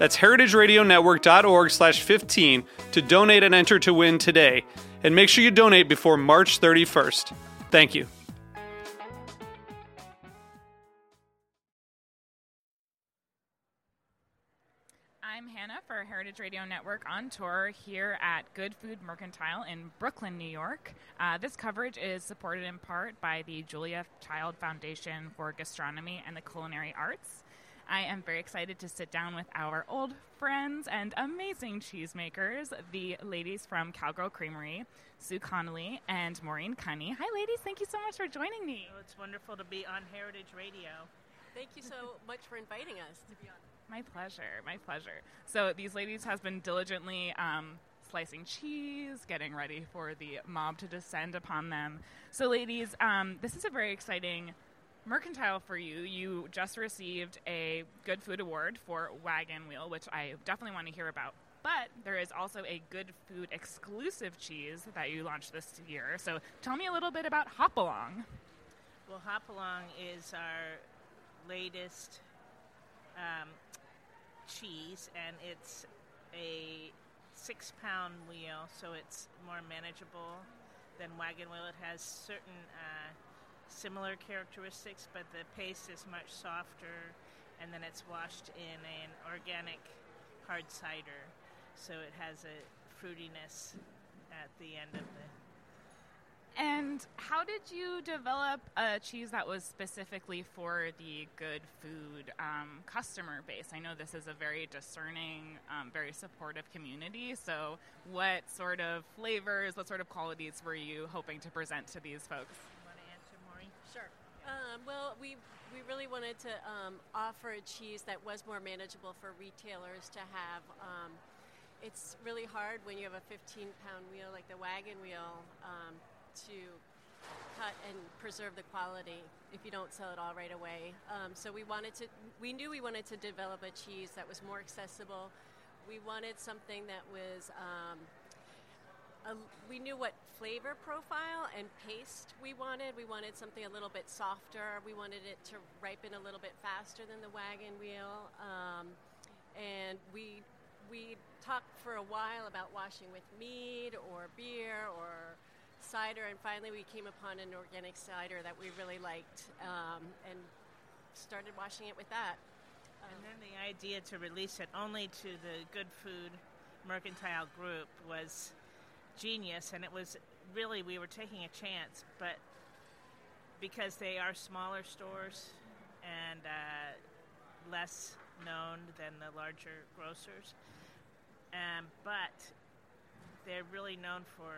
That's heritageradionetwork.org slash 15 to donate and enter to win today. And make sure you donate before March 31st. Thank you. I'm Hannah for Heritage Radio Network on tour here at Good Food Mercantile in Brooklyn, New York. Uh, this coverage is supported in part by the Julia Child Foundation for Gastronomy and the Culinary Arts. I am very excited to sit down with our old friends and amazing cheesemakers, the ladies from Cowgirl Creamery, Sue Conley and Maureen Cunnie. Hi, ladies. Thank you so much for joining me. Well, it's wonderful to be on Heritage Radio. Thank you so much for inviting us to be on. My pleasure. My pleasure. So these ladies has been diligently um, slicing cheese, getting ready for the mob to descend upon them. So, ladies, um, this is a very exciting mercantile for you. You just received a Good Food Award for Wagon Wheel, which I definitely want to hear about. But there is also a Good Food exclusive cheese that you launched this year. So tell me a little bit about Hopalong. Well, Hopalong is our latest um, cheese, and it's a six pound wheel, so it's more manageable than Wagon Wheel. It has certain uh, similar characteristics, but the paste is much softer, and then it's washed in an organic hard cider, so it has a fruitiness at the end of the. And how did you develop a cheese that was specifically for the good food um, customer base? I know this is a very discerning, um, very supportive community. So, what sort of flavors, what sort of qualities were you hoping to present to these folks? Um, well, we we really wanted to um, offer a cheese that was more manageable for retailers to have. Um, it's really hard when you have a 15 pound wheel like the wagon wheel um, to cut and preserve the quality if you don't sell it all right away. Um, so we wanted to, we knew we wanted to develop a cheese that was more accessible. We wanted something that was um, a, we knew what flavor profile and paste we wanted. We wanted something a little bit softer. We wanted it to ripen a little bit faster than the wagon wheel. Um, and we we talked for a while about washing with mead or beer or cider, and finally we came upon an organic cider that we really liked um, and started washing it with that. Um, and then the idea to release it only to the Good Food Mercantile Group was genius, and it was really we were taking a chance, but because they are smaller stores and uh, less known than the larger grocers, um, but they're really known for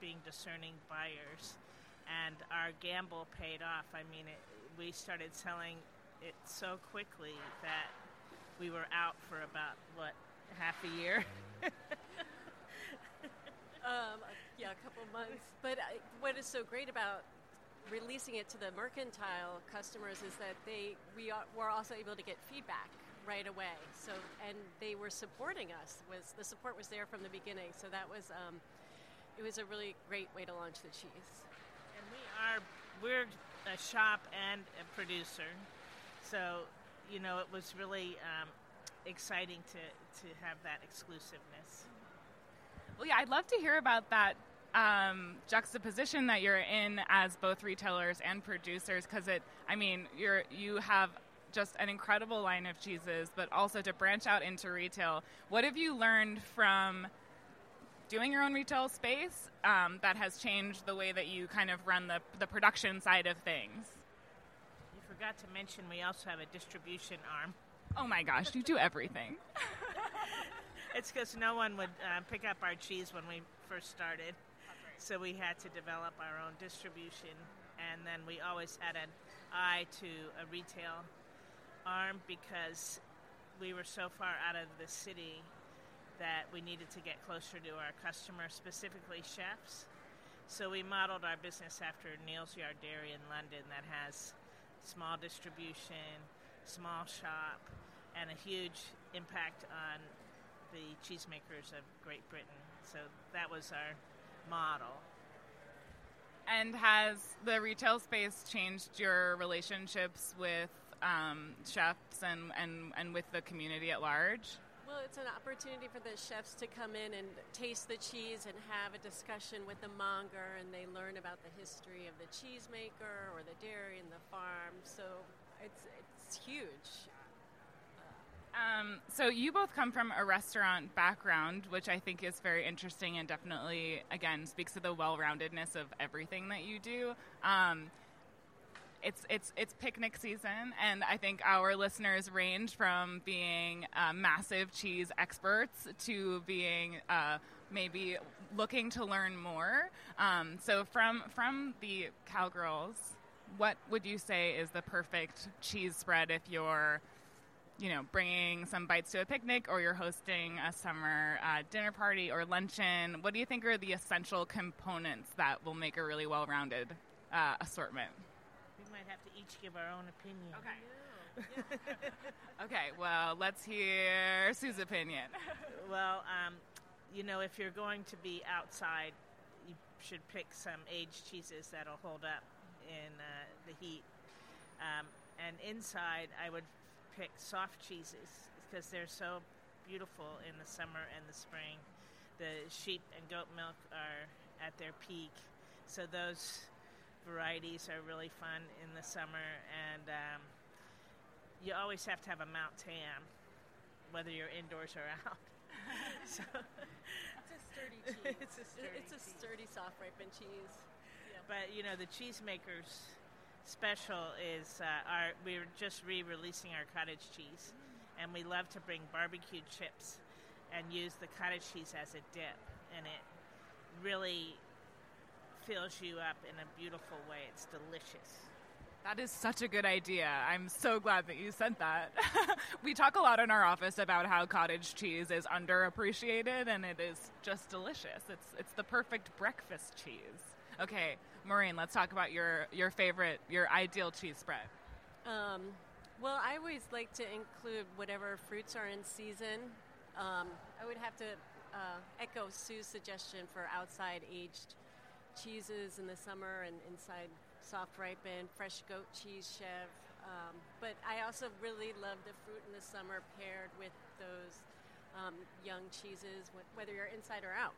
being discerning buyers, and our gamble paid off. I mean, it, we started selling it so quickly that we were out for about what half a year. Um, yeah, a couple months. But uh, what is so great about releasing it to the mercantile customers is that they we are, were also able to get feedback right away. So and they were supporting us. Was the support was there from the beginning. So that was um, it was a really great way to launch the cheese. And we are we're a shop and a producer, so you know it was really um, exciting to to have that exclusiveness. Well, yeah, I'd love to hear about that um, juxtaposition that you're in as both retailers and producers, because it, I mean, you're you have just an incredible line of cheeses, but also to branch out into retail. What have you learned from doing your own retail space um, that has changed the way that you kind of run the, the production side of things? You forgot to mention we also have a distribution arm. Oh my gosh, you do everything. it's because no one would uh, pick up our cheese when we first started. So we had to develop our own distribution, and then we always had an eye to a retail arm because we were so far out of the city that we needed to get closer to our customers, specifically chefs. So we modeled our business after Neal's Yard Dairy in London that has small distribution, small shop, and a huge impact on the cheesemakers of Great Britain. So that was our model. And has the retail space changed your relationships with um, chefs and, and, and with the community at large? Well, it's an opportunity for the chefs to come in and taste the cheese and have a discussion with the monger, and they learn about the history of the cheesemaker or the dairy and the farm. So it's it's huge. So you both come from a restaurant background, which I think is very interesting and definitely, again, speaks to the well-roundedness of everything that you do. Um, it's it's it's picnic season, and I think our listeners range from being uh, massive cheese experts to being uh, maybe looking to learn more. Um, so from from the cowgirls, what would you say is the perfect cheese spread if you're you know, bringing some bites to a picnic or you're hosting a summer uh, dinner party or luncheon, what do you think are the essential components that will make a really well rounded uh, assortment? We might have to each give our own opinion. Okay. okay, well, let's hear Sue's opinion. well, um, you know, if you're going to be outside, you should pick some aged cheeses that'll hold up in uh, the heat. Um, and inside, I would pick soft cheeses because they're so beautiful in the summer and the spring. The sheep and goat milk are at their peak, so those varieties are really fun in the summer. And um, you always have to have a Mount Tam, whether you're indoors or out. so it's a sturdy cheese. it's a sturdy, it's a sturdy soft ripened cheese. Yeah. But you know the cheesemakers special is uh, our we're just re-releasing our cottage cheese, and we love to bring barbecue chips and use the cottage cheese as a dip, and it really fills you up in a beautiful way. It's delicious. That is such a good idea. I'm so glad that you said that. we talk a lot in our office about how cottage cheese is underappreciated and it is just delicious. It's it's the perfect breakfast cheese. Okay, Maureen, let's talk about your your favorite, your ideal cheese spread. Um, well, I always like to include whatever fruits are in season. Um, I would have to uh, echo Sue's suggestion for outside aged cheeses in the summer and inside soft ripened fresh goat cheese chèvre. Um, but I also really love the fruit in the summer paired with those um, young cheeses, whether you're inside or out.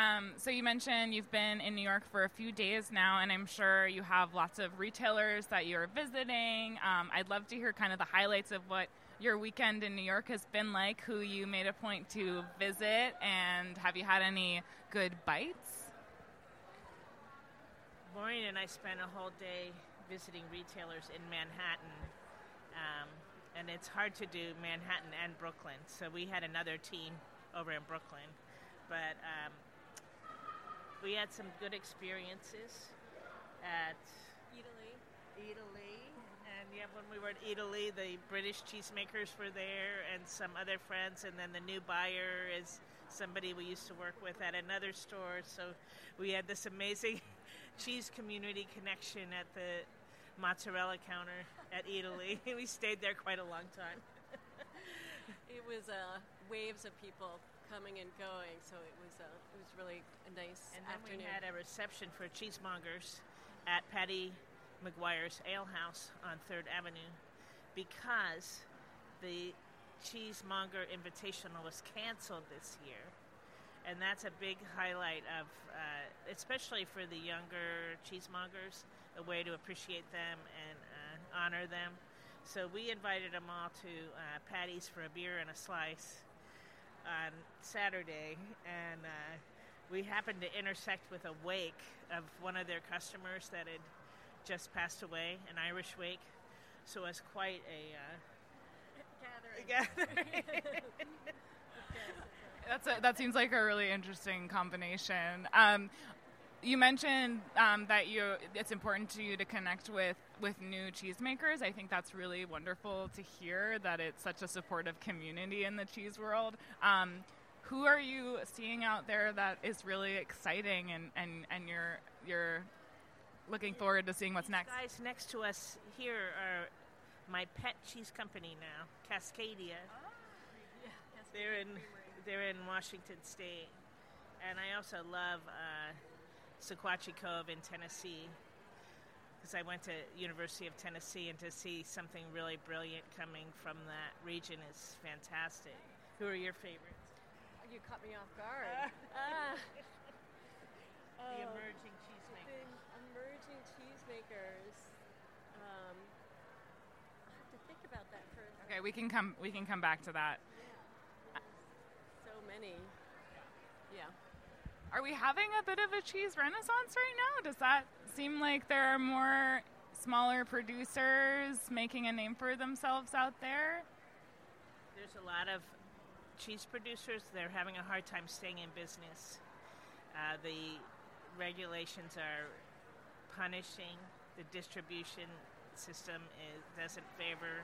Um, so you mentioned you've been in New York for a few days now, and I'm sure you have lots of retailers that you're visiting. Um, I'd love to hear kind of the highlights of what your weekend in New York has been like, who you made a point to visit, and have you had any good bites? Maureen and I spent a whole day visiting retailers in Manhattan. Um, and it's hard to do Manhattan and Brooklyn, so we had another team over in Brooklyn. But um, we had some good experiences at Eataly. Eataly. And yeah, when we were at Eataly, the British cheesemakers were there and some other friends. And then the new buyer is somebody we used to work with at another store. So we had this amazing cheese community connection at the mozzarella counter at Eataly. we stayed there quite a long time. it was uh, waves of people coming and going, so it was uh, it was really a nice and then afternoon. we had a reception for cheesemongers at Paddy Maguire's Ale House on Third Avenue because the cheesemonger invitational was canceled this year. And that's a big highlight of uh, especially for the younger cheesemongers a way to appreciate them and uh, honor them. So we invited them all to uh, Paddy's for a beer and a slice on Saturday, and uh, we happened to intersect with a wake of one of their customers that had just passed away, an Irish wake. So it was quite a uh, gathering. That's a, that seems like a really interesting combination. Um, you mentioned um, that you it's important to you to connect with with new cheesemakers. I think that's really wonderful to hear that it's such a supportive community in the cheese world. Um, who are you seeing out there that is really exciting and, and, and you're you're looking forward to seeing what's These next? Guys next to us here are my pet cheese company now, Cascadia. They're in they're in Washington State, and I also love uh, Sequatchie Cove in Tennessee because I went to University of Tennessee, and to see something really brilliant coming from that region is fantastic. Who are your favorites? You caught me off guard. ah. The Oh, emerging cheesemakers. the emerging cheesemakers. Um, I have to think about that for a Okay, we can come we can come back to that. so many. Yeah. Are we having a bit of a cheese renaissance right now? Does that seem like there are more smaller producers making a name for themselves out there? There's a lot of cheese producers. They're having a hard time staying in business. Uh, the regulations are punishing. The distribution system is, doesn't favor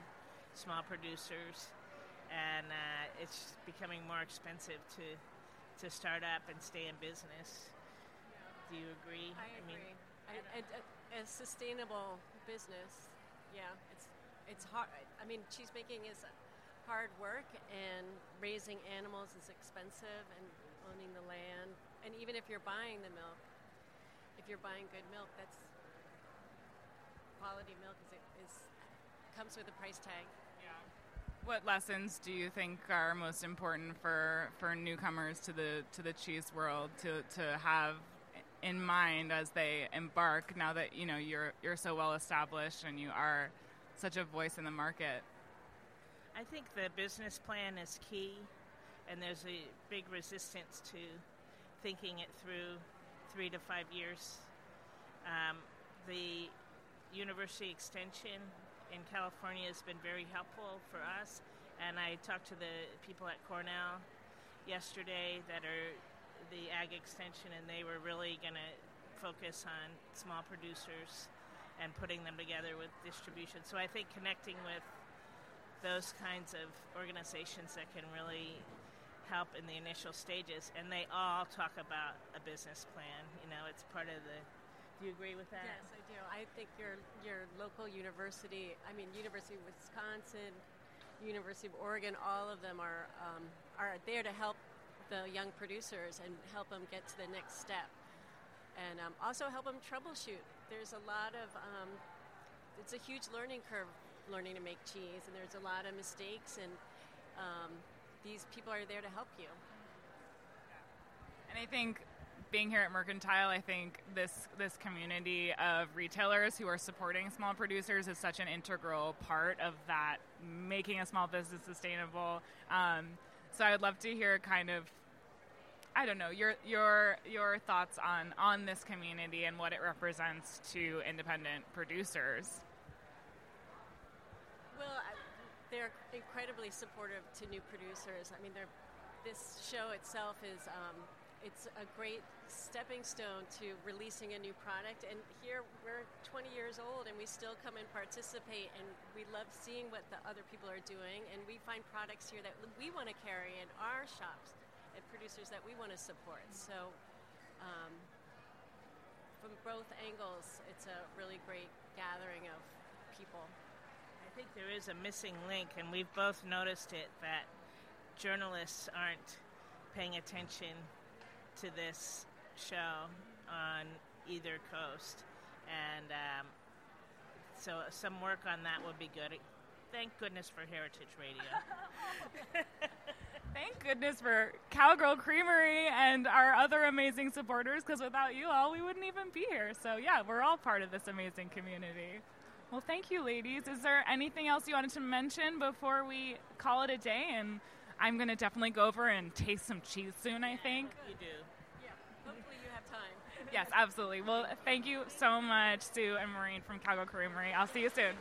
small producers, and uh, it's becoming more expensive to to start up and stay in business. Do you agree? I agree. I and, a, a sustainable business, yeah, it's it's hard. I mean, cheese making is hard work, and raising animals is expensive, and owning the land, and even if you're buying the milk, if you're buying good milk, that's quality milk is is comes with a price tag. What lessons do you think are most important for, for newcomers to the to the cheese world to, to have in mind as they embark now that you know you're you're so well established and you are such a voice in the market? I think the business plan is key, and there's a big resistance to thinking it through three to five years. Um, the university extension in California has been very helpful for us, and I talked to the people at Cornell yesterday that are the ag extension, and they were really going to focus on small producers and putting them together with distribution. So I think connecting with those kinds of organizations that can really help in the initial stages, and they all talk about a business plan. You know, it's part of the. Do you agree with that? Yes, I do. I think your your local university, I mean, University of Wisconsin, University of Oregon, all of them are um, are there to help the young producers and help them get to the next step, and um, also help them troubleshoot. There's a lot of um, it's a huge learning curve learning to make cheese, and there's a lot of mistakes, and um, these people are there to help you. And I think being here at Mercantile, I think this this community of retailers who are supporting small producers is such an integral part of that making a small business sustainable. Um, so I'd love to hear kind of I don't know your your your thoughts on on this community and what it represents to independent producers. Well, they're incredibly supportive to new producers. I mean, they're, this show itself is um, it's a great stepping stone to releasing a new product. And here we're 20 years old, and we still come and participate, and we love seeing what the other people are doing, and we find products here that we want to carry in our shops, and producers that we want to support. So. Um, from both angles, it's a really great gathering of people. I think there is a missing link, and we've both noticed it that journalists aren't paying attention to this show on either coast, and um, so some work on that would be good. Thank goodness for Heritage Radio. Thank goodness for Cowgirl Creamery and our other amazing supporters, because without you all, we wouldn't even be here. So, yeah, we're all part of this amazing community. Well, thank you, ladies. Is there anything else you wanted to mention before we call it a day and I'm going to definitely go over and taste some cheese soon, I think. You do. Yeah, hopefully you have time. Yes, absolutely. Well, thank you so much, Sue and Maureen from Cowgirl Creamery. I'll see you soon.